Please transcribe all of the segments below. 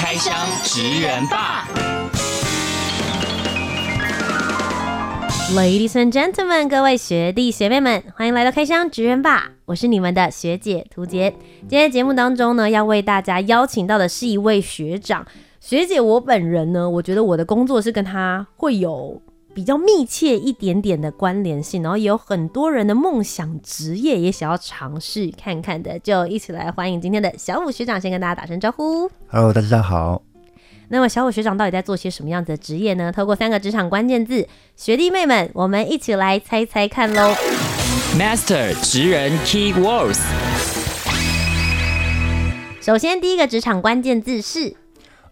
开箱职人吧，Ladies and gentlemen，各位学弟学妹们，欢迎来到开箱职人吧。我是你们的学姐涂洁。今天节目当中呢，要为大家邀请到的是一位学长学姐。我本人呢，我觉得我的工作是跟他会有。比较密切一点点的关联性，然后也有很多人的梦想职业也想要尝试看看的，就一起来欢迎今天的小武学长，先跟大家打声招呼。Hello，大家好。那么小武学长到底在做些什么样子的职业呢？透过三个职场关键字，学弟妹们，我们一起来猜猜看喽。Master 职人 Key Words。首先，第一个职场关键字是，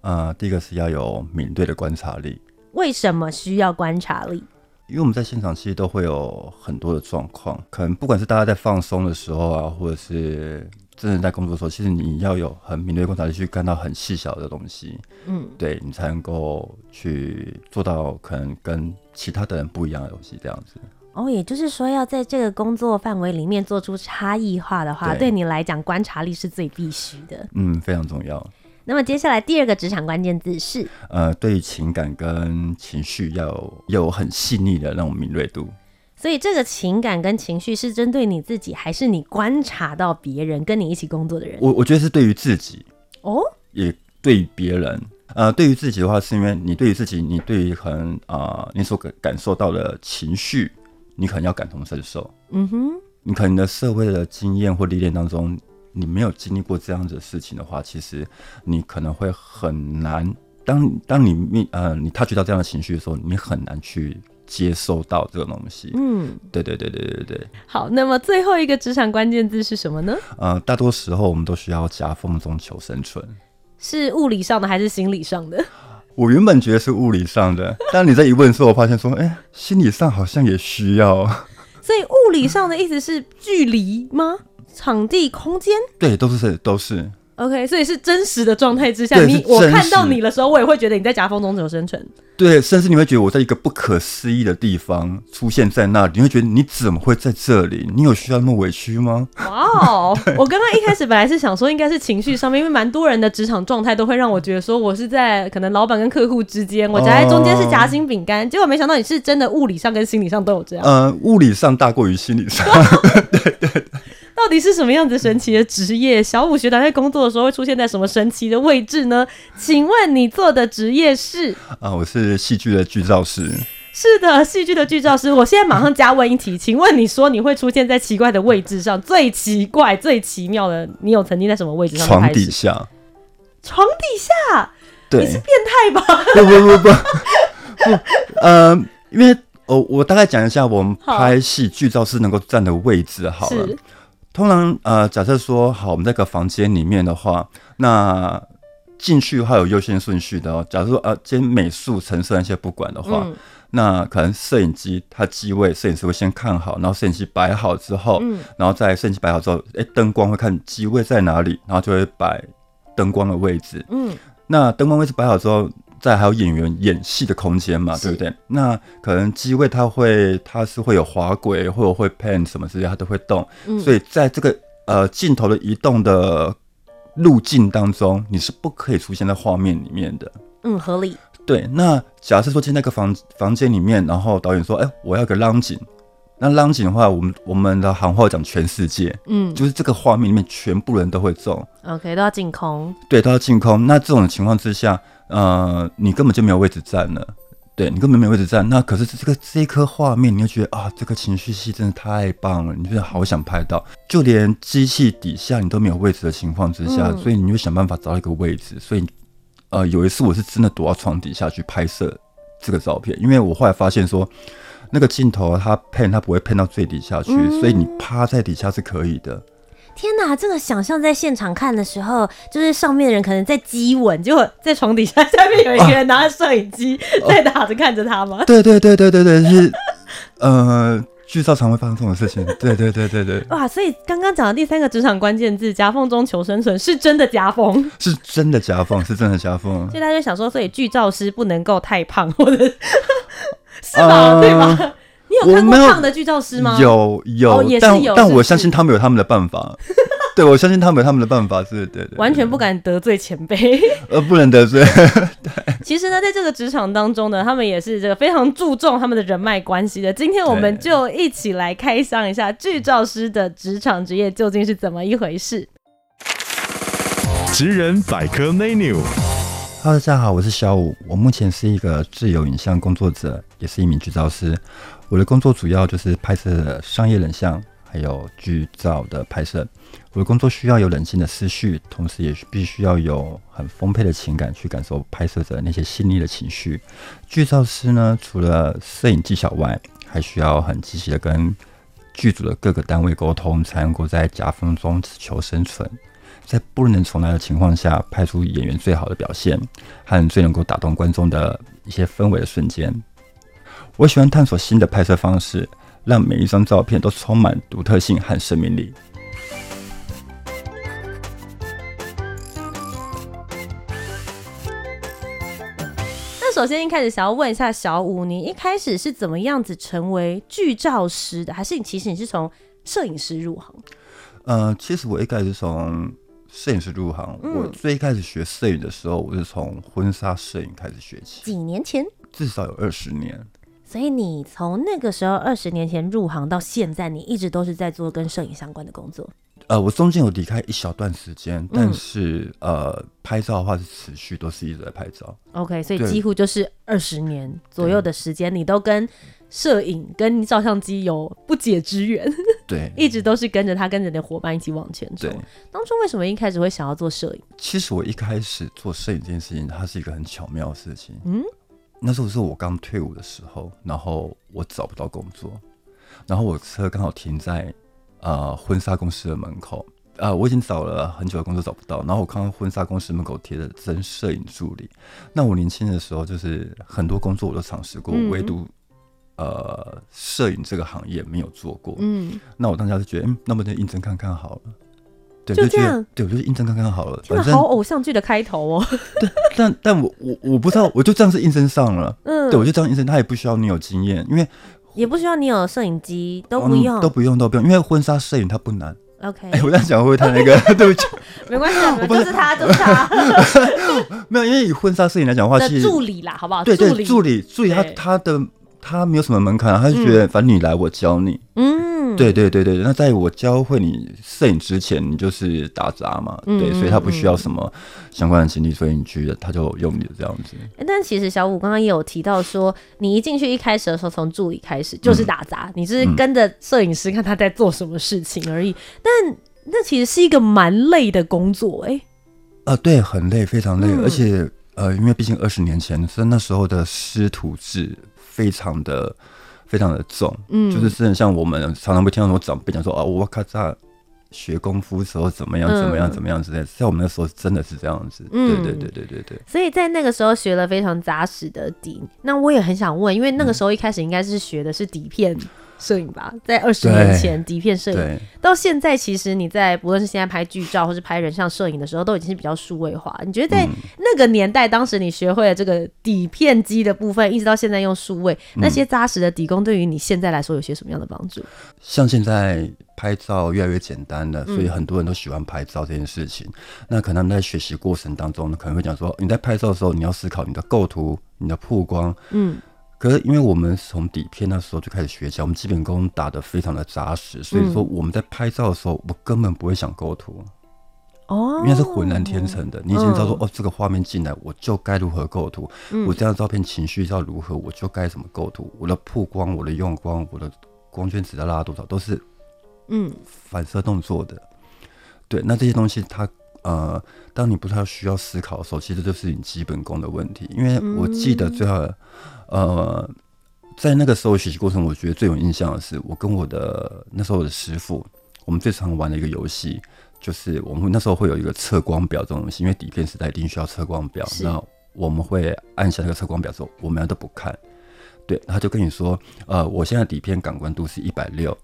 呃，第一个是要有敏锐的观察力。为什么需要观察力？因为我们在现场其实都会有很多的状况，可能不管是大家在放松的时候啊，或者是真的在工作的时候，其实你要有很敏锐的观察力去看到很细小的东西，嗯，对，你才能够去做到可能跟其他的人不一样的东西这样子。哦，也就是说，要在这个工作范围里面做出差异化的话，对，对你来讲，观察力是最必须的。嗯，非常重要。那么接下来第二个职场关键字是，呃，对于情感跟情绪要有，很细腻的那种敏锐度。所以这个情感跟情绪是针对你自己，还是你观察到别人跟你一起工作的人？我我觉得是对于自己哦，也对于别人。呃，对于自己的话，是因为你对于自己，你对于可能啊、呃，你所感感受到的情绪，你可能要感同身受。嗯哼，你可能的社会的经验或历练当中。你没有经历过这样子的事情的话，其实你可能会很难。当当你面呃你 touch 到这样的情绪的时候，你很难去接受到这个东西。嗯，对对对对对对。好，那么最后一个职场关键字是什么呢？呃，大多时候我们都需要夹缝中求生存。是物理上的还是心理上的？我原本觉得是物理上的，但你在一问的时候，我发现说，哎、欸，心理上好像也需要。所以物理上的意思是距离吗？场地、空间，对，都是都是。OK，所以是真实的状态之下，你我看到你的时候，我也会觉得你在夹缝中求生存。对，甚至你会觉得我在一个不可思议的地方出现在那里，你会觉得你怎么会在这里？你有需要那么委屈吗？哇、wow, 我刚刚一开始本来是想说，应该是情绪上面，因为蛮多人的职场状态都会让我觉得说，我是在可能老板跟客户之间，我夹在中间是夹心饼干。结果没想到你是真的物理上跟心理上都有这样。呃，物理上大过于心理上。对 对对。到底是什么样子神奇的职业？小五学长在工作的时候会出现在什么神奇的位置呢？请问你做的职业是？啊，我是戏剧的剧照师。是的，戏剧的剧照师。我现在马上加问一题，请问你说你会出现在奇怪的位置上，最奇怪、最奇妙的，你有曾经在什么位置上？床底下。床底下？对，你是变态吧？不不不不不，呃，因为哦，我大概讲一下我们拍戏剧照师能够站的位置好了。通常呃，假设说好，我们在个房间里面的话，那进去的话有优先顺序的哦。假如说呃，今天美术、陈设那些不管的话，嗯、那可能摄影机它机位，摄影师会先看好，然后摄影机摆好之后，嗯、然后在摄影机摆好之后，哎、欸，灯光会看机位在哪里，然后就会摆灯光的位置。嗯，那灯光位置摆好之后。再还有演员演戏的空间嘛，对不对？那可能机位它会，它是会有滑轨，或者会 pan 什么之类，它都会动。嗯、所以在这个呃镜头的移动的路径当中，你是不可以出现在画面里面的。嗯，合理。对，那假设说进那个房房间里面，然后导演说：“哎、欸，我要个浪景。”那浪景的话，我们我们的行话讲全世界，嗯，就是这个画面里面全部人都会中。OK，都要进空。对，都要进空。那这种情况之下。呃，你根本就没有位置站了，对，你根本没有位置站。那可是这个这一颗画面，你就觉得啊，这个情绪戏真的太棒了，你觉得好想拍到。就连机器底下你都没有位置的情况之下，嗯、所以你就想办法找到一个位置。所以，呃，有一次我是真的躲到床底下去拍摄这个照片，因为我后来发现说，那个镜头它 pan 它不会 pan 到最底下去，嗯、所以你趴在底下是可以的。天哪，这个想象在现场看的时候，就是上面的人可能在激吻，结果在床底下下面有一个人拿着摄影机 在打着看着他吗？对对对对对对，是呃。剧照常会发生这种事情，对对对对对。哇，所以刚刚讲的第三个职场关键字“夹缝中求生存”是真的夹缝，是真的夹缝，是真的夹缝。所以大家就想说，所以剧照师不能够太胖，或者是吧？呃、对吧？你有看过胖的剧照师吗？有有，有但但我相信他们有他们的办法。对，我相信他们有他们的办法，是对的，完全不敢得罪前辈，呃，不能得罪。对，其实呢，在这个职场当中呢，他们也是这个非常注重他们的人脉关系的。今天我们就一起来开箱一下剧照师的职场职业究竟是怎么一回事。职人百科 menu。哈喽，大家好，我是小五，我目前是一个自由影像工作者，也是一名剧照师。我的工作主要就是拍摄商业人像。还有剧照的拍摄，我的工作需要有冷静的思绪，同时也必须要有很丰沛的情感去感受拍摄者那些细腻的情绪。剧照师呢，除了摄影技巧外，还需要很积极的跟剧组的各个单位沟通，才能够在夹缝中求生存，在不能重来的情况下，拍出演员最好的表现和最能够打动观众的一些氛围的瞬间。我喜欢探索新的拍摄方式。让每一张照片都充满独特性和生命力。那首先一开始想要问一下小五，你一开始是怎么样子成为剧照师的？还是你其实你是从摄影师入行？呃，其实我一开始从摄影师入行。嗯、我最开始学摄影的时候，我是从婚纱摄影开始学起。几年前？至少有二十年。所以你从那个时候二十年前入行到现在，你一直都是在做跟摄影相关的工作。呃，我中间有离开一小段时间，但是、嗯、呃，拍照的话是持续都是一直在拍照。OK，所以几乎就是二十年左右的时间，你都跟摄影跟照相机有不解之缘。对，一直都是跟着他，跟着你的伙伴一起往前走。当初为什么一开始会想要做摄影？其实我一开始做摄影这件事情，它是一个很巧妙的事情。嗯。那时候是我刚退伍的时候，然后我找不到工作，然后我车刚好停在呃婚纱公司的门口，啊、呃，我已经找了很久的工作找不到，然后我看到婚纱公司门口贴的真摄影助理。那我年轻的时候就是很多工作我都尝试过，嗯、唯独呃摄影这个行业没有做过。嗯，那我当下就觉得，嗯，那么就应征看看好了。对，就这样，对，我就应征看看好了。真的好偶像剧的开头哦。对，但但我我我不知道，我就这样是应征上了。嗯，对，我就这样应征，他也不需要你有经验，因为也不需要你有摄影机，都不用，都不用，都不用，因为婚纱摄影它不难。OK，哎，我这样讲会不会太那个？对不起，没关系，我不是他，就是他。没有，因为以婚纱摄影来讲的话，其实助理啦，好不好？对对，助理助理，他他的他没有什么门槛，他就觉得反正你来，我教你。嗯。对对对对，那在我教会你摄影之前，你就是打杂嘛，嗯、对，所以他不需要什么相关的经历，所以你去他就用你的这样子。但其实小五刚刚也有提到说，你一进去一开始的时候，从助理开始就是打杂，嗯、你是跟着摄影师看他在做什么事情而已。嗯、但那其实是一个蛮累的工作，哎。呃，对，很累，非常累，嗯、而且呃，因为毕竟二十年前，所以那时候的师徒制非常的。非常的重，嗯，就是真的像我们常常会听到说长辈讲说啊，我咔嚓学功夫时候怎么样怎么样怎么样之类在我们那时候真的是这样子，嗯，对对对对对对。所以在那个时候学了非常扎实的底，那我也很想问，因为那个时候一开始应该是学的是底片。摄影吧，在二十年前，底片摄影到现在，其实你在不论是现在拍剧照或是拍人像摄影的时候，都已经是比较数位化。你觉得在那个年代，当时你学会了这个底片机的部分，一直到现在用数位，那些扎实的底功，对于你现在来说有些什么样的帮助？像现在拍照越来越简单了，所以很多人都喜欢拍照这件事情。那可能在学习过程当中呢，可能会讲说，你在拍照的时候，你要思考你的构图、你的曝光，嗯。可是，因为我们从底片那时候就开始学习，我们基本功打得非常的扎实，所以说我们在拍照的时候，我根本不会想构图，哦，因为是浑然天成的，你已经知道说，哦，这个画面进来，我就该如何构图，我这张照片情绪要如何，我就该怎么构图，我的曝光、我的用光、我的光圈值要拉多少，都是嗯。反射动作的，对，那这些东西它。呃，当你不太需要思考的时候，其实就是你基本功的问题。因为我记得最后，呃，在那个时候学习过程，我觉得最有印象的是，我跟我的那时候的师傅，我们最常玩的一个游戏，就是我们那时候会有一个测光表这种东西，因为底片时代一定需要测光表。那我们会按下那个测光表之后，我们都不看。对，他就跟你说，呃，我现在底片感光度是一百六，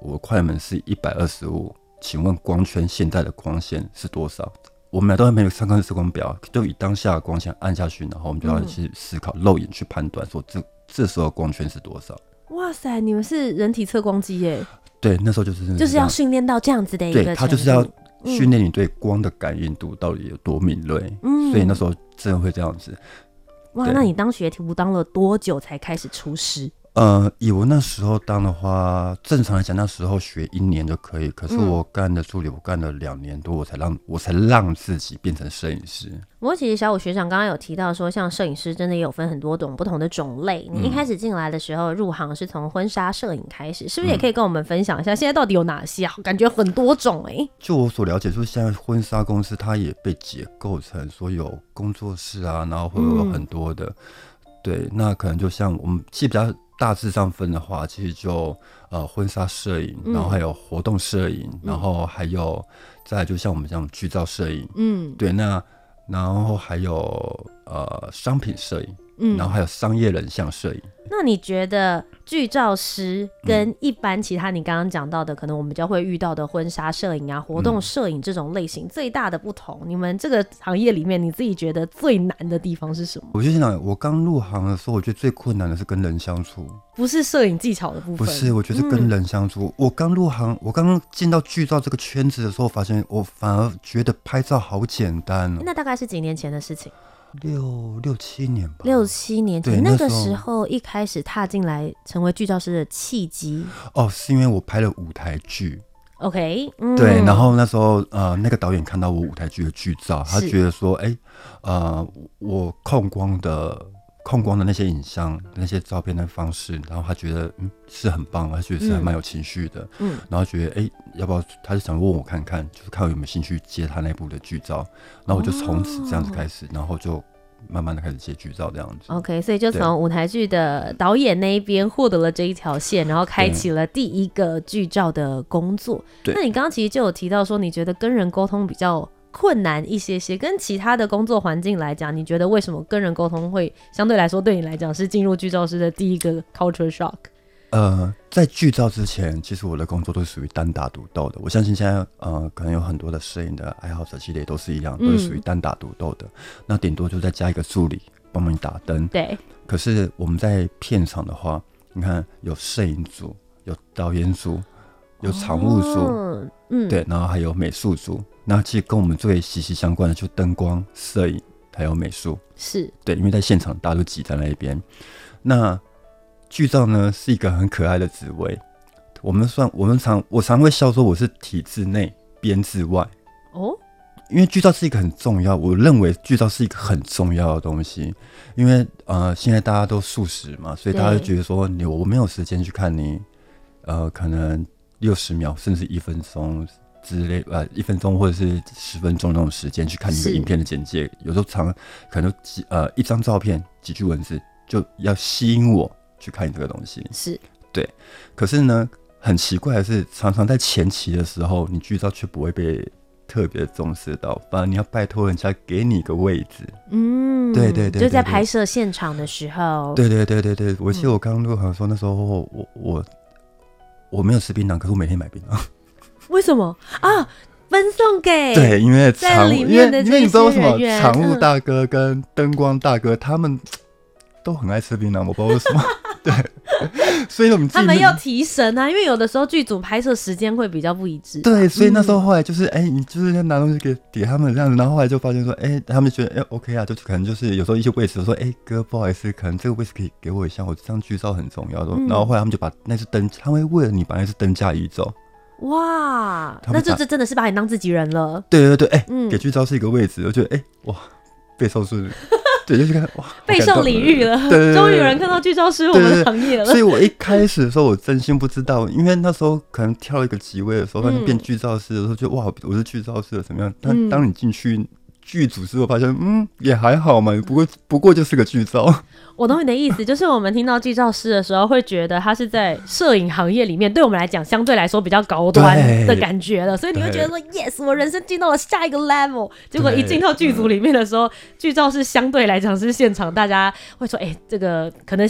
我快门是一百二十五，请问光圈现在的光线是多少？我们俩都还没有上课的测光表，就以当下的光线按下去，然后我们就要去思考，肉眼去判断说这这时候光圈是多少。哇塞，你们是人体测光机耶？对，那时候就是就是要训练到这样子的一个，对，他就是要训练你对光的感应度到底有多敏锐。嗯，所以那时候真的会这样子。哇，那你当学徒当了多久才开始出师？呃，以我那时候当的话，正常来讲，那时候学一年就可以。可是我干的助理，我干了两年多，我才让我才让自己变成摄影师。不过，其实小武学长刚刚有提到说，像摄影师真的也有分很多种不同的种类。你一开始进来的时候，入行是从婚纱摄影开始，是不是也可以跟我们分享一下，现在到底有哪些啊？感觉很多种哎、欸。就我所了解，就是现在婚纱公司它也被解构成说有工作室啊，然后会有很多的。对，那可能就像我们其实比较。大致上分的话，其实就呃婚纱摄影，然后还有活动摄影，嗯、然后还有再就像我们这样剧照摄影，嗯，对，那然后还有呃商品摄影，嗯，然后还有商业人像摄影。那你觉得剧照师跟一般其他你刚刚讲到的，可能我们比较会遇到的婚纱摄影啊、活动摄影这种类型最大的不同，你们这个行业里面，你自己觉得最难的地方是什么？我就想，我刚入行的时候，我觉得最困难的是跟人相处，不是摄影技巧的部分，不是，我觉得是跟人相处。嗯、我刚入行，我刚刚进到剧照这个圈子的时候，发现我反而觉得拍照好简单。那大概是几年前的事情？六六七年吧，六七年前那个时候，一开始踏进来成为剧照师的契机？哦，是因为我拍了舞台剧。OK，、嗯、对，然后那时候呃，那个导演看到我舞台剧的剧照，他觉得说，哎、欸，呃，我控光的控光的那些影像、那些照片的方式，然后他觉得嗯是很棒，他觉得是还蛮有情绪的，嗯，然后觉得哎、欸，要不要？他就想问我看看，就是看我有没有兴趣接他那部的剧照，然后我就从此这样子开始，哦、然后就。慢慢的开始接剧照这样子，OK，所以就从舞台剧的导演那一边获得了这一条线，然后开启了第一个剧照的工作。对，那你刚刚其实就有提到说，你觉得跟人沟通比较困难一些些，跟其他的工作环境来讲，你觉得为什么跟人沟通会相对来说对你来讲是进入剧照师的第一个 culture shock？呃，在剧照之前，其实我的工作都是属于单打独斗的。我相信现在呃，可能有很多的摄影的爱好者系列都是一样，都是属于单打独斗的。嗯、那顶多就再加一个助理帮忙打灯。对。可是我们在片场的话，你看有摄影组、有导演组、有场务组，哦、嗯，对，然后还有美术组。那其实跟我们最息息相关的就灯光、摄影还有美术。是。对，因为在现场大家都挤在那一边，那。剧照呢是一个很可爱的职位，我们算我们常我常会笑说我是体制内编制外哦，因为剧照是一个很重要，我认为剧照是一个很重要的东西，因为呃现在大家都素食嘛，所以大家就觉得说你我没有时间去看你呃可能六十秒甚至一分钟之类呃一分钟或者是十分钟那种时间去看一个影片的简介，有时候常可能几呃一张照片几句文字就要吸引我。去看你这个东西是对，可是呢，很奇怪的是，常常在前期的时候，你剧照却不会被特别重视到，反而你要拜托人家给你个位置。嗯，对对，对就在拍摄现场的时候。对对对对对，我记得我刚入行说那时候我我我，我没有吃槟榔，可是我每天买槟榔。为什么啊？分送给对，因为场务，因为因为你知道为什么员场务大哥跟灯光大哥他们都很爱吃槟榔，我不知道为什么。对，所以我们他们要提神啊，因为有的时候剧组拍摄时间会比较不一致。对，所以那时候后来就是，哎、欸，你就是要拿东西给给他们这样子，然后后来就发现说，哎、欸，他们觉得，哎、欸、，OK 啊，就可能就是有时候一些位置，我说，哎、欸，哥，不好意思，可能这个位置可以给我一下，我这张剧照很重要的。嗯、然后后来他们就把那只灯，他们会为了你把那只灯架移走。哇，那就这真的是把你当自己人了。对对对，哎、欸，嗯、给剧照是一个位置，我觉得，哎、欸，哇，备受是。对，就是看哇，备受礼遇了。对，终于有人看到剧照是我们的行业了。所以我一开始的时候，我真心不知道，因为那时候可能跳一个职位的时候，发现变剧照师的时候，就哇，我是剧照师的怎么样？但当你进去剧组之后发现，嗯，也还好嘛，不过不过就是个剧照。我懂你的意思，就是我们听到剧照师的时候，会觉得他是在摄影行业里面，对我们来讲相对来说比较高端的感觉了，所以你会觉得说，yes，我人生进到了下一个 level。结果一进到剧组里面的时候，剧照是相对来讲是现场大家会说，哎、欸，这个可能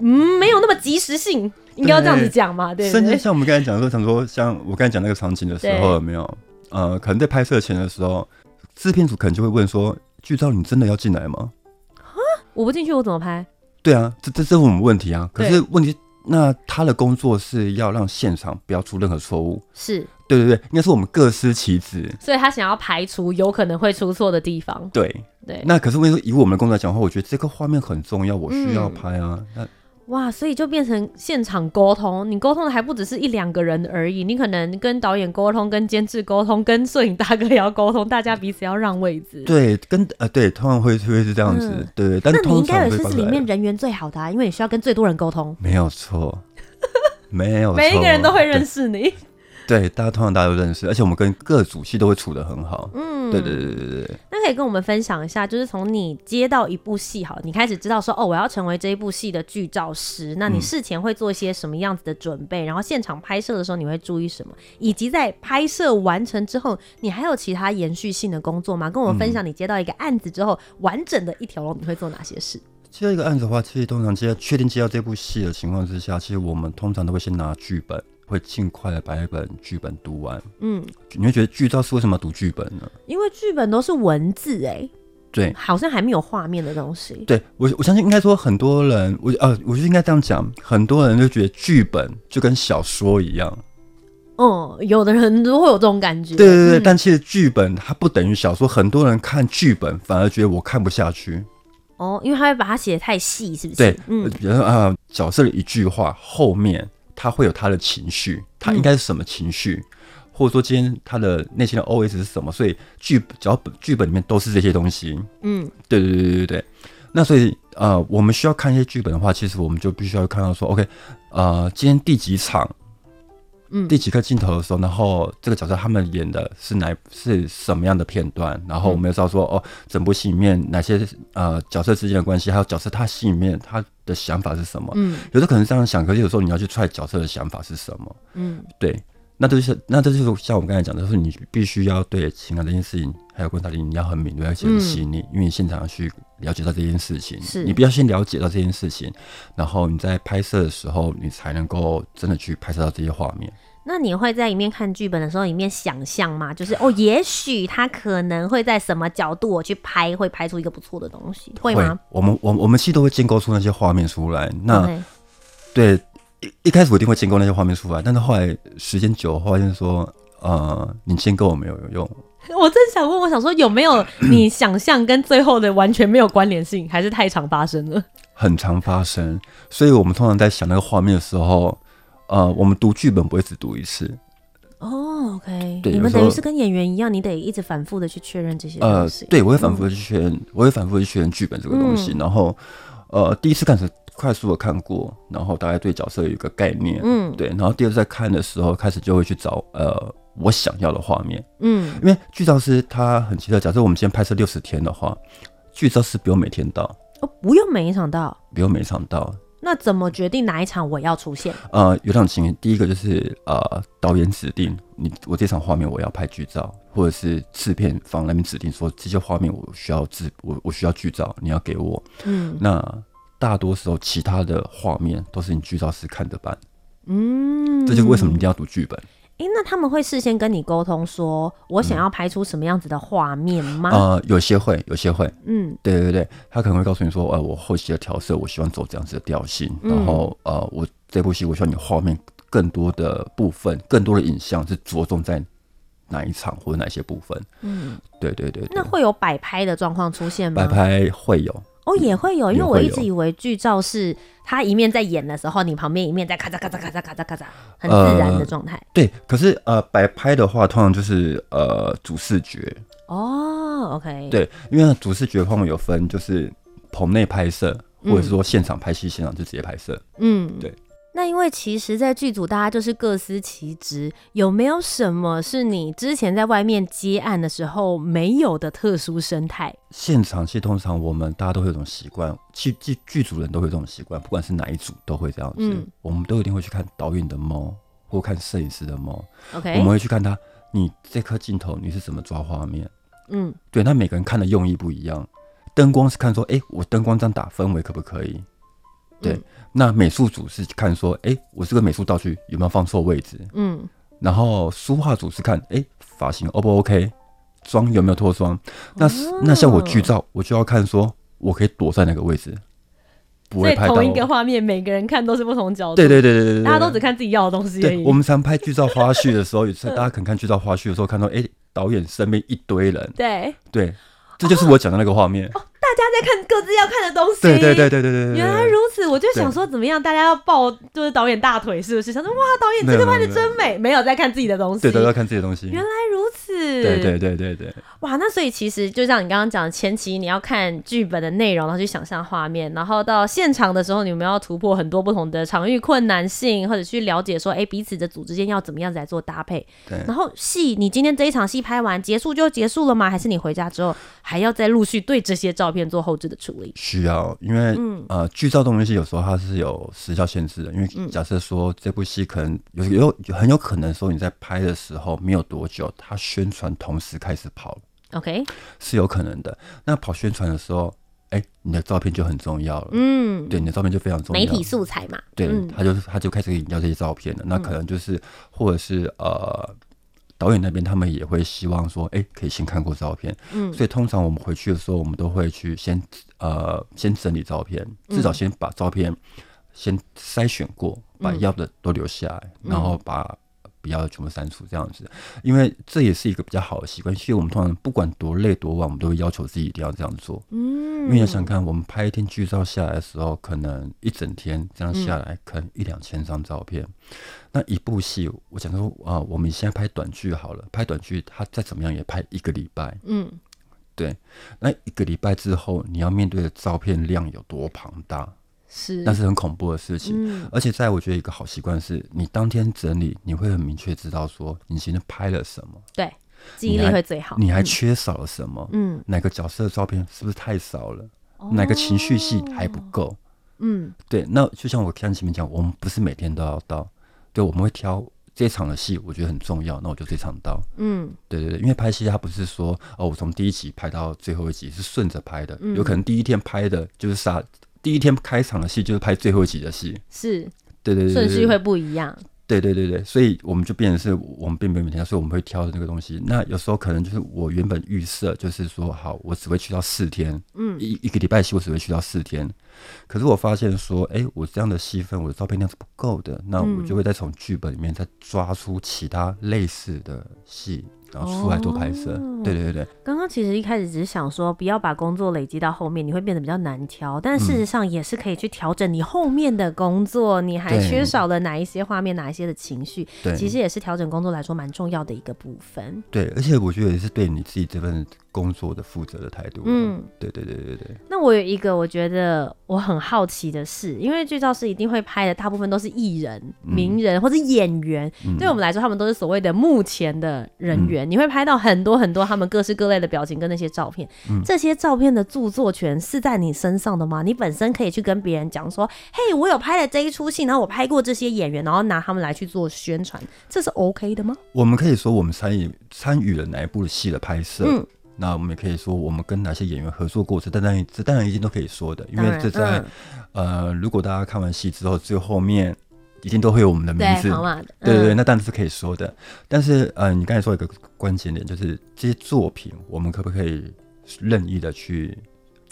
嗯没有那么及时性，应该要这样子讲嘛，对。甚至像我们刚才讲的时候，想说像我刚才讲那个场景的时候，有没有？呃，可能在拍摄前的时候，制片组可能就会问说，剧照你真的要进来吗？啊，我不进去我怎么拍？对啊，这这这是我们问题啊。可是问题，那他的工作是要让现场不要出任何错误。是，对对对，应该是我们各司其职。所以他想要排除有可能会出错的地方。对对。那可是为什么以我们的工作来讲的话，我觉得这个画面很重要，我需要拍啊。嗯、那。哇，所以就变成现场沟通，你沟通的还不只是一两个人而已，你可能跟导演沟通，跟监制沟通，跟摄影大哥也要沟通，大家彼此要让位置。对，跟呃对，通常会会是这样子，嗯、对。但你应该也是里面人缘最好的啊，因为你需要跟最多人沟通。没有错，没有错，每一个人都会认识你。对，大家通常大家都认识，而且我们跟各组戏都会处得很好。嗯，对对对对对。那可以跟我们分享一下，就是从你接到一部戏，好，你开始知道说，哦，我要成为这一部戏的剧照师。那你事前会做一些什么样子的准备？嗯、然后现场拍摄的时候，你会注意什么？以及在拍摄完成之后，你还有其他延续性的工作吗？跟我们分享，你接到一个案子之后，嗯、完整的一条龙，你会做哪些事？接到一个案子的话，其实通常接确定接到这部戏的情况之下，其实我们通常都会先拿剧本。会尽快的把一本剧本读完。嗯，你会觉得剧照是为什么要读剧本呢？因为剧本都是文字，哎，对，好像还没有画面的东西。对我，我相信应该说很多人，我呃，我就应该这样讲，很多人就觉得剧本就跟小说一样。哦、嗯，有的人都会有这种感觉。对对对，嗯、但其实剧本它不等于小说。很多人看剧本反而觉得我看不下去。哦，因为他会把它写的太细，是不是？对，嗯，比如说啊、呃，角色的一句话后面。他会有他的情绪，他应该是什么情绪，嗯、或者说今天他的内心的 OS 是什么？所以剧脚本剧本里面都是这些东西。嗯，对对对对对对。那所以呃，我们需要看一些剧本的话，其实我们就必须要看到说，OK，呃，今天第几场，嗯，第几个镜头的时候，然后这个角色他们演的是哪是什么样的片段？然后我们要知道说，哦，整部戏里面哪些呃角色之间的关系，还有角色他戏里面他。的想法是什么？嗯，有的可能这样想，可是有时候你要去揣角色的想法是什么？嗯，对，那就是那这就是像我们刚才讲的，就是你必须要对情感这件事情，还有观察力，你要很敏锐而且很细腻，嗯、因为你现场要去了解到这件事情，是你不要先了解到这件事情，然后你在拍摄的时候，你才能够真的去拍摄到这些画面。那你会在里面看剧本的时候，里面想象吗？就是哦，也许他可能会在什么角度我去拍，会拍出一个不错的东西，会吗？我们我我们其实都会建构出那些画面出来。那.对一一开始我一定会建构那些画面出来，但是后来时间久，发现说呃，你建构没有用。我正想问，我想说有没有 你想象跟最后的完全没有关联性，还是太常发生了？很常发生，所以我们通常在想那个画面的时候。呃，我们读剧本不会只读一次。哦，OK，对，你们等于是跟演员一样，你得一直反复的去确认这些东西。呃，对，我会反复的去确认，嗯、我会反复的去确认剧本这个东西。嗯、然后，呃，第一次看是快速的看过，然后大概对角色有一个概念。嗯，对。然后第二次在看的时候，开始就会去找呃我想要的画面。嗯，因为剧照师他很奇特，假设我们今天拍摄六十天的话，剧照师不用每天到。哦，不用每一场到。不用每一场到。那怎么决定哪一场我要出现？呃，有两种情形，第一个就是呃，导演指定你，我这场画面我要拍剧照，或者是制片方那边指定说这些画面我需要制，我我需要剧照，你要给我。嗯，那大多时候其他的画面都是你剧照师看着办。嗯，这就是为什么你一定要读剧本。哎、欸，那他们会事先跟你沟通，说我想要拍出什么样子的画面吗？嗯？呃，有些会，有些会。嗯，对对对，他可能会告诉你说，呃，我后期的调色，我希望走这样子的调性，嗯、然后呃，我这部戏我希望你画面更多的部分，更多的影像是着重在哪一场或者哪些部分。嗯，对对对，对。那会有摆拍的状况出现吗？摆拍会有。哦，也会有，因为我一直以为剧照是他一面在演的时候，你旁边一面在咔嚓咔嚓咔嚓咔嚓咔嚓，很自然的状态。呃。对，可是呃，摆拍的话，通常就是呃主视觉。哦，OK。对，因为主视觉方面有分，就是棚内拍摄，或者是说现场拍戏，现场就直接拍摄。嗯，对。那因为其实，在剧组大家就是各司其职，有没有什么是你之前在外面接案的时候没有的特殊生态？现场其实通常我们大家都会有一种习惯，剧剧剧组人都会有这种习惯，不管是哪一组都会这样子。嗯、我们都一定会去看导演的猫，或看摄影师的猫。OK，我们会去看他，你这颗镜头你是怎么抓画面？嗯，对，那每个人看的用意不一样。灯光是看说，哎、欸，我灯光这样打氛围可不可以？对。嗯那美术组是看说，哎、欸，我这个美术道具有没有放错位置？嗯，然后书画组是看，哎、欸，发型 O 不 OK，妆有没有脱妆？那、哦、那像我剧照，我就要看说，我可以躲在哪个位置，不会拍到。同一个画面，每个人看都是不同角度。对对对对对，大家都只看自己要的东西而已。对，我们常拍剧照花絮的时候，有时候大家可能看剧照花絮的时候，看到哎、欸，导演身边一堆人。对对，这就是我讲的那个画面。家在看各自要看的东西。对对对对对对，原来如此，我就想说怎么样，大家要抱就是导演大腿，是不是？想说哇，导演这个拍的真美，没有在看自己的东西，对，都在看自己的东西。原来如此，对对对对对。哇，那所以其实就像你刚刚讲的，前期你要看剧本的内容，然后去想象画面，然后到现场的时候，你们要突破很多不同的场域困难性，或者去了解说，哎，彼此的组之间要怎么样子来做搭配。对。然后戏，你今天这一场戏拍完结束就结束了吗？还是你回家之后还要再陆续对这些照片做后置的处理？需要，因为、嗯、呃，剧照东西有时候它是有时效限制的。因为假设说这部戏可能有有很有可能说你在拍的时候没有多久，它宣传同时开始跑，OK，是有可能的。那跑宣传的时候，哎、欸，你的照片就很重要了。嗯，对，你的照片就非常重要。媒体素材嘛，对，他就他就开始给你要这些照片了。那可能就是或者是呃。导演那边他们也会希望说，哎、欸，可以先看过照片，嗯，所以通常我们回去的时候，我们都会去先呃先整理照片，至少先把照片先筛选过，把要的都留下来，嗯、然后把。不要全部删除这样子，因为这也是一个比较好的习惯。其实我们通常不管多累多晚，我们都会要求自己一定要这样做。嗯，因为你想看，我们拍一天剧照下来的时候，可能一整天这样下来，可能一两千张照片。嗯、那一部戏，我想说啊，我们现在拍短剧好了，拍短剧它再怎么样也拍一个礼拜。嗯，对，那一个礼拜之后，你要面对的照片量有多庞大？是，那是很恐怖的事情。嗯、而且，在我觉得一个好习惯是，你当天整理，你会很明确知道说你今天拍了什么。对，记忆力会最好。你还缺少了什么？嗯，哪个角色的照片是不是太少了？嗯、哪个情绪戏还不够？嗯，对。那就像我刚前面讲，我们不是每天都要到，对，我们会挑这场的戏，我觉得很重要，那我就这场到。嗯，对对对，因为拍戏它不是说哦，我从第一集拍到最后一集是顺着拍的，嗯、有可能第一天拍的就是杀。第一天开场的戏就是拍最后一集的戏，是，对对对，顺序会不一样。对对对对，所以我们就变成是我们并没有每天，所以我们会挑的那个东西。那有时候可能就是我原本预设就是说，好，我只会去到四天，嗯，一一个礼拜戏我只会去到四天。可是我发现说，哎、欸，我这样的戏份，我的照片量是不够的，那我就会再从剧本里面再抓出其他类似的戏。然后出来做拍摄，哦、对对对。刚刚其实一开始只是想说，不要把工作累积到后面，你会变得比较难挑。但事实上也是可以去调整你后面的工作，嗯、你还缺少了哪一些画面，哪一些的情绪。对，其实也是调整工作来说蛮重要的一个部分。对，而且我觉得也是对你自己这份工作的负责的态度。嗯，对对对对对。那我有一个我觉得我很好奇的事，因为剧照师一定会拍的大部分都是艺人、嗯、名人或者演员，嗯、对我们来说，他们都是所谓的幕前的人员。嗯、你会拍到很多很多他们各式各类的表情跟那些照片，嗯、这些照片的著作权是在你身上的吗？你本身可以去跟别人讲说：“嘿，我有拍了这一出戏，然后我拍过这些演员，然后拿他们来去做宣传，这是 OK 的吗？”我们可以说我们参与参与了哪一部戏的拍摄。嗯那我们也可以说，我们跟哪些演员合作过，这当然这当然一定都可以说的，因为这在、嗯、呃，如果大家看完戏之后，最后面一定都会有我们的名字，对、嗯、对对，那当然是可以说的。但是呃，你刚才说一个关键点，就是这些作品，我们可不可以任意的去，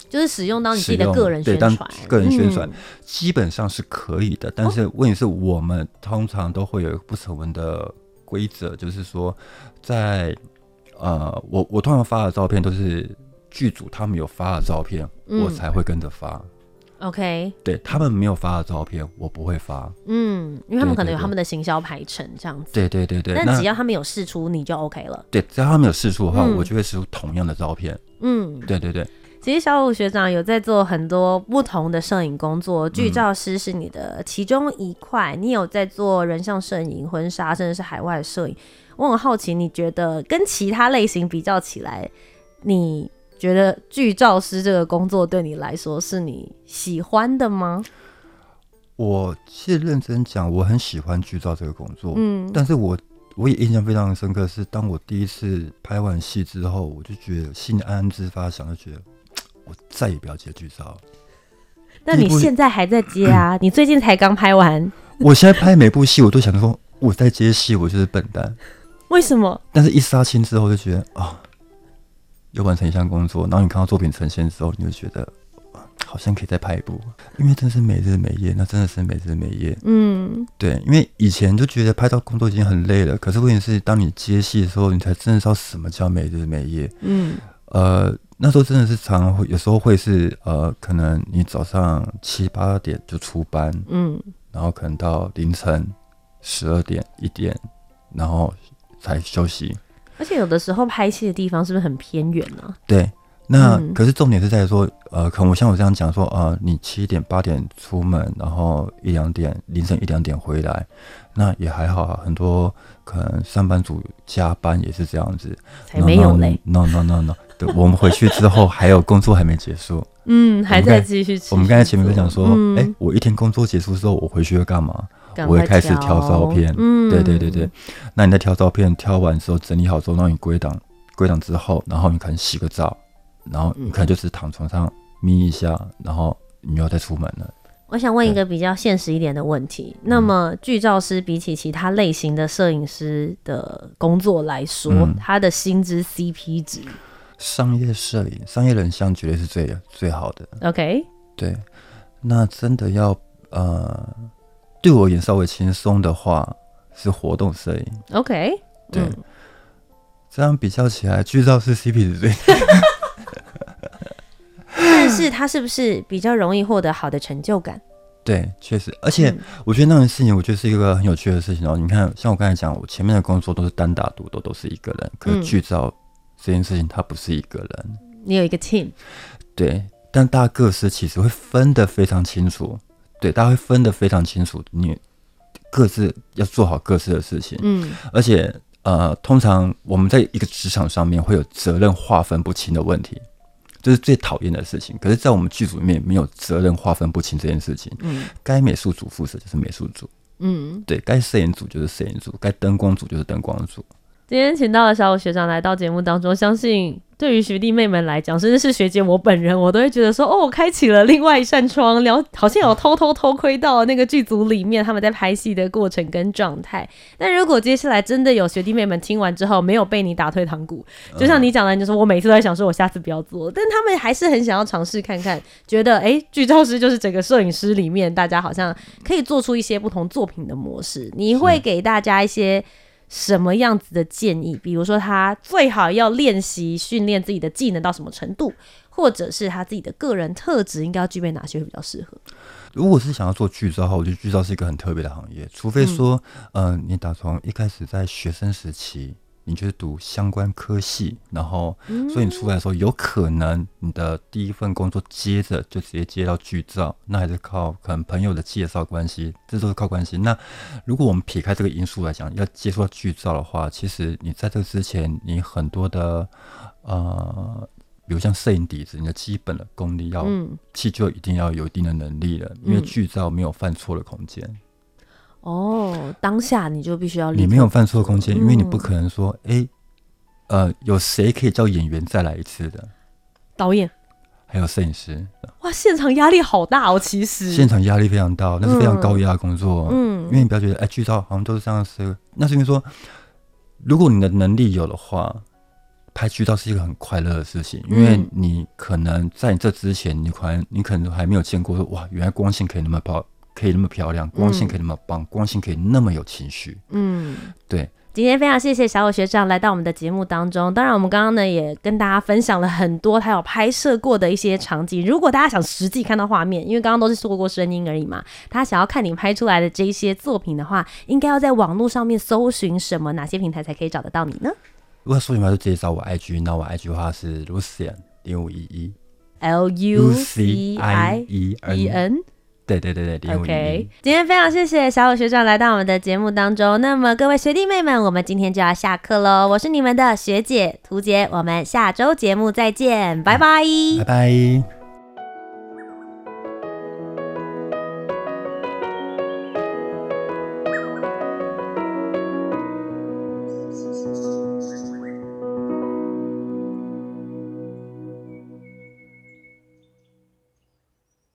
就是使用到你自己的个人宣传，对，当个人宣传、嗯、基本上是可以的。但是问题是我们通常都会有一个不成文的规则，就是说在。呃，我我通常发的照片都是剧组他们有发的照片，嗯、我才会跟着发。OK，对，他们没有发的照片，我不会发。嗯，因为他们可能有他们的行销排程这样子。对对对对。但只要他们有释出，你就 OK 了。对，只要他们有释出的话，嗯、我就会释出同样的照片。嗯，对对对。其实小武学长有在做很多不同的摄影工作，剧照师是你的其中一块，嗯、你有在做人像摄影、婚纱，甚至是海外摄影。我很好奇，你觉得跟其他类型比较起来，你觉得剧照师这个工作对你来说是你喜欢的吗？我其实认真讲，我很喜欢剧照这个工作，嗯，但是我我也印象非常深刻，是当我第一次拍完戏之后，我就觉得心里暗暗自发想，就觉得我再也不要接剧照。那你现在还在接啊？你最近才刚拍完。我现在拍每部戏，我都想说我在接戏，我就是笨蛋。为什么？但是一杀青之后，就觉得啊、哦，又完成一项工作，然后你看到作品呈现之后，你就觉得。好像可以再拍一部，因为真是每日每夜，那真的是每日每夜。嗯，对，因为以前就觉得拍照工作已经很累了，可是问题是，当你接戏的时候，你才真的知道什么叫每日每夜。嗯，呃，那时候真的是常常会，有时候会是呃，可能你早上七八点就出班，嗯，然后可能到凌晨十二点一点，然后才休息。而且有的时候拍戏的地方是不是很偏远呢？对。那可是重点是在于说，呃，可能我像我这样讲说，呃，你七点八点出门，然后一两点凌晨一两点回来，那也还好啊。很多可能上班族加班也是这样子，才没有嘞。No no no no，, no. 对，我们回去之后还有工作还没结束，嗯，还在继续。我们刚才前面不讲说，哎、嗯欸，我一天工作结束之后，我回去要干嘛？我会开始挑照片，嗯，对对对对。那你在挑照片，挑完之后整理好之后，让你归档，归档之后，然后你可能洗个澡。然后你可能，就是躺床上眯一下，然后你又要再出门了。我想问一个比较现实一点的问题：那么剧照师比起其他类型的摄影师的工作来说，嗯、他的薪资 CP 值？商业摄影、商业人像绝对是最最好的。OK，对。那真的要呃，对我而言稍微轻松的话，是活动摄影。OK，对。嗯、这样比较起来，剧照是 CP 值最。但是它是不是比较容易获得好的成就感？对，确实，而且我觉得那种事情，我觉得是一个很有趣的事情哦。你看，像我刚才讲，我前面的工作都是单打独斗，都是一个人。可是剧照这件事情，它不是一个人，你有一个 team。对，但大家各司其职，会分得非常清楚。对，大家会分得非常清楚，你各自要做好各自的事情。嗯，而且呃，通常我们在一个职场上面会有责任划分不清的问题。这是最讨厌的事情，可是，在我们剧组里面没有责任划分不清这件事情。嗯，该美术组负责就是美术组，嗯，对，该摄影组就是摄影组，该灯光组就是灯光组。今天请到了小武学长来到节目当中，相信对于学弟妹们来讲，甚至是学姐我本人，我都会觉得说，哦，我开启了另外一扇窗，聊好像有偷偷偷窥到那个剧组里面他们在拍戏的过程跟状态。但如果接下来真的有学弟妹们听完之后没有被你打退堂鼓，就像你讲的，你就说我每次都在想说，我下次不要做，但他们还是很想要尝试看看，觉得哎，剧照师就是整个摄影师里面大家好像可以做出一些不同作品的模式，你会给大家一些。什么样子的建议？比如说，他最好要练习训练自己的技能到什么程度，或者是他自己的个人特质应该要具备哪些会比较适合？如果是想要做剧照的话，我觉得剧照是一个很特别的行业，除非说，嗯、呃，你打从一开始在学生时期。你就是读相关科系，然后，所以你出来的时候，有可能你的第一份工作接着就直接接到剧照，那还是靠可能朋友的介绍关系，这都是靠关系。那如果我们撇开这个因素来讲，要接触到剧照的话，其实你在这个之前，你很多的呃，比如像摄影底子，你的基本的功力要，其实就一定要有一定的能力了，因为剧照没有犯错的空间。哦，当下你就必须要你没有犯错的空间，嗯、因为你不可能说，哎、欸，呃，有谁可以叫演员再来一次的？导演，还有摄影师。哇，现场压力好大哦，其实现场压力非常大，那是非常高压的工作。嗯，因为你不要觉得，哎、欸，剧照好像都是这样子。那是因为说，如果你的能力有的话，拍剧照是一个很快乐的事情，因为你可能在你这之前，你可能你可能还没有见过说，哇，原来光线可以那么高。可以那么漂亮，光线可以那么棒，嗯、光线可以那么有情绪。嗯，对。今天非常谢谢小五学长来到我们的节目当中。当然，我们刚刚呢也跟大家分享了很多他有拍摄过的一些场景。如果大家想实际看到画面，因为刚刚都是说过声音而已嘛，他想要看你拍出来的这些作品的话，应该要在网络上面搜寻什么？哪些平台才可以找得到你呢？如果搜寻的话，就直接找我 IG，那我 IG 的话是 Lucian 零五一一。L U C I E N。对对对对，OK。今天非常谢谢小五学长来到我们的节目当中。那么各位学弟妹们，我们今天就要下课喽。我是你们的学姐涂杰，我们下周节目再见，拜拜，拜拜。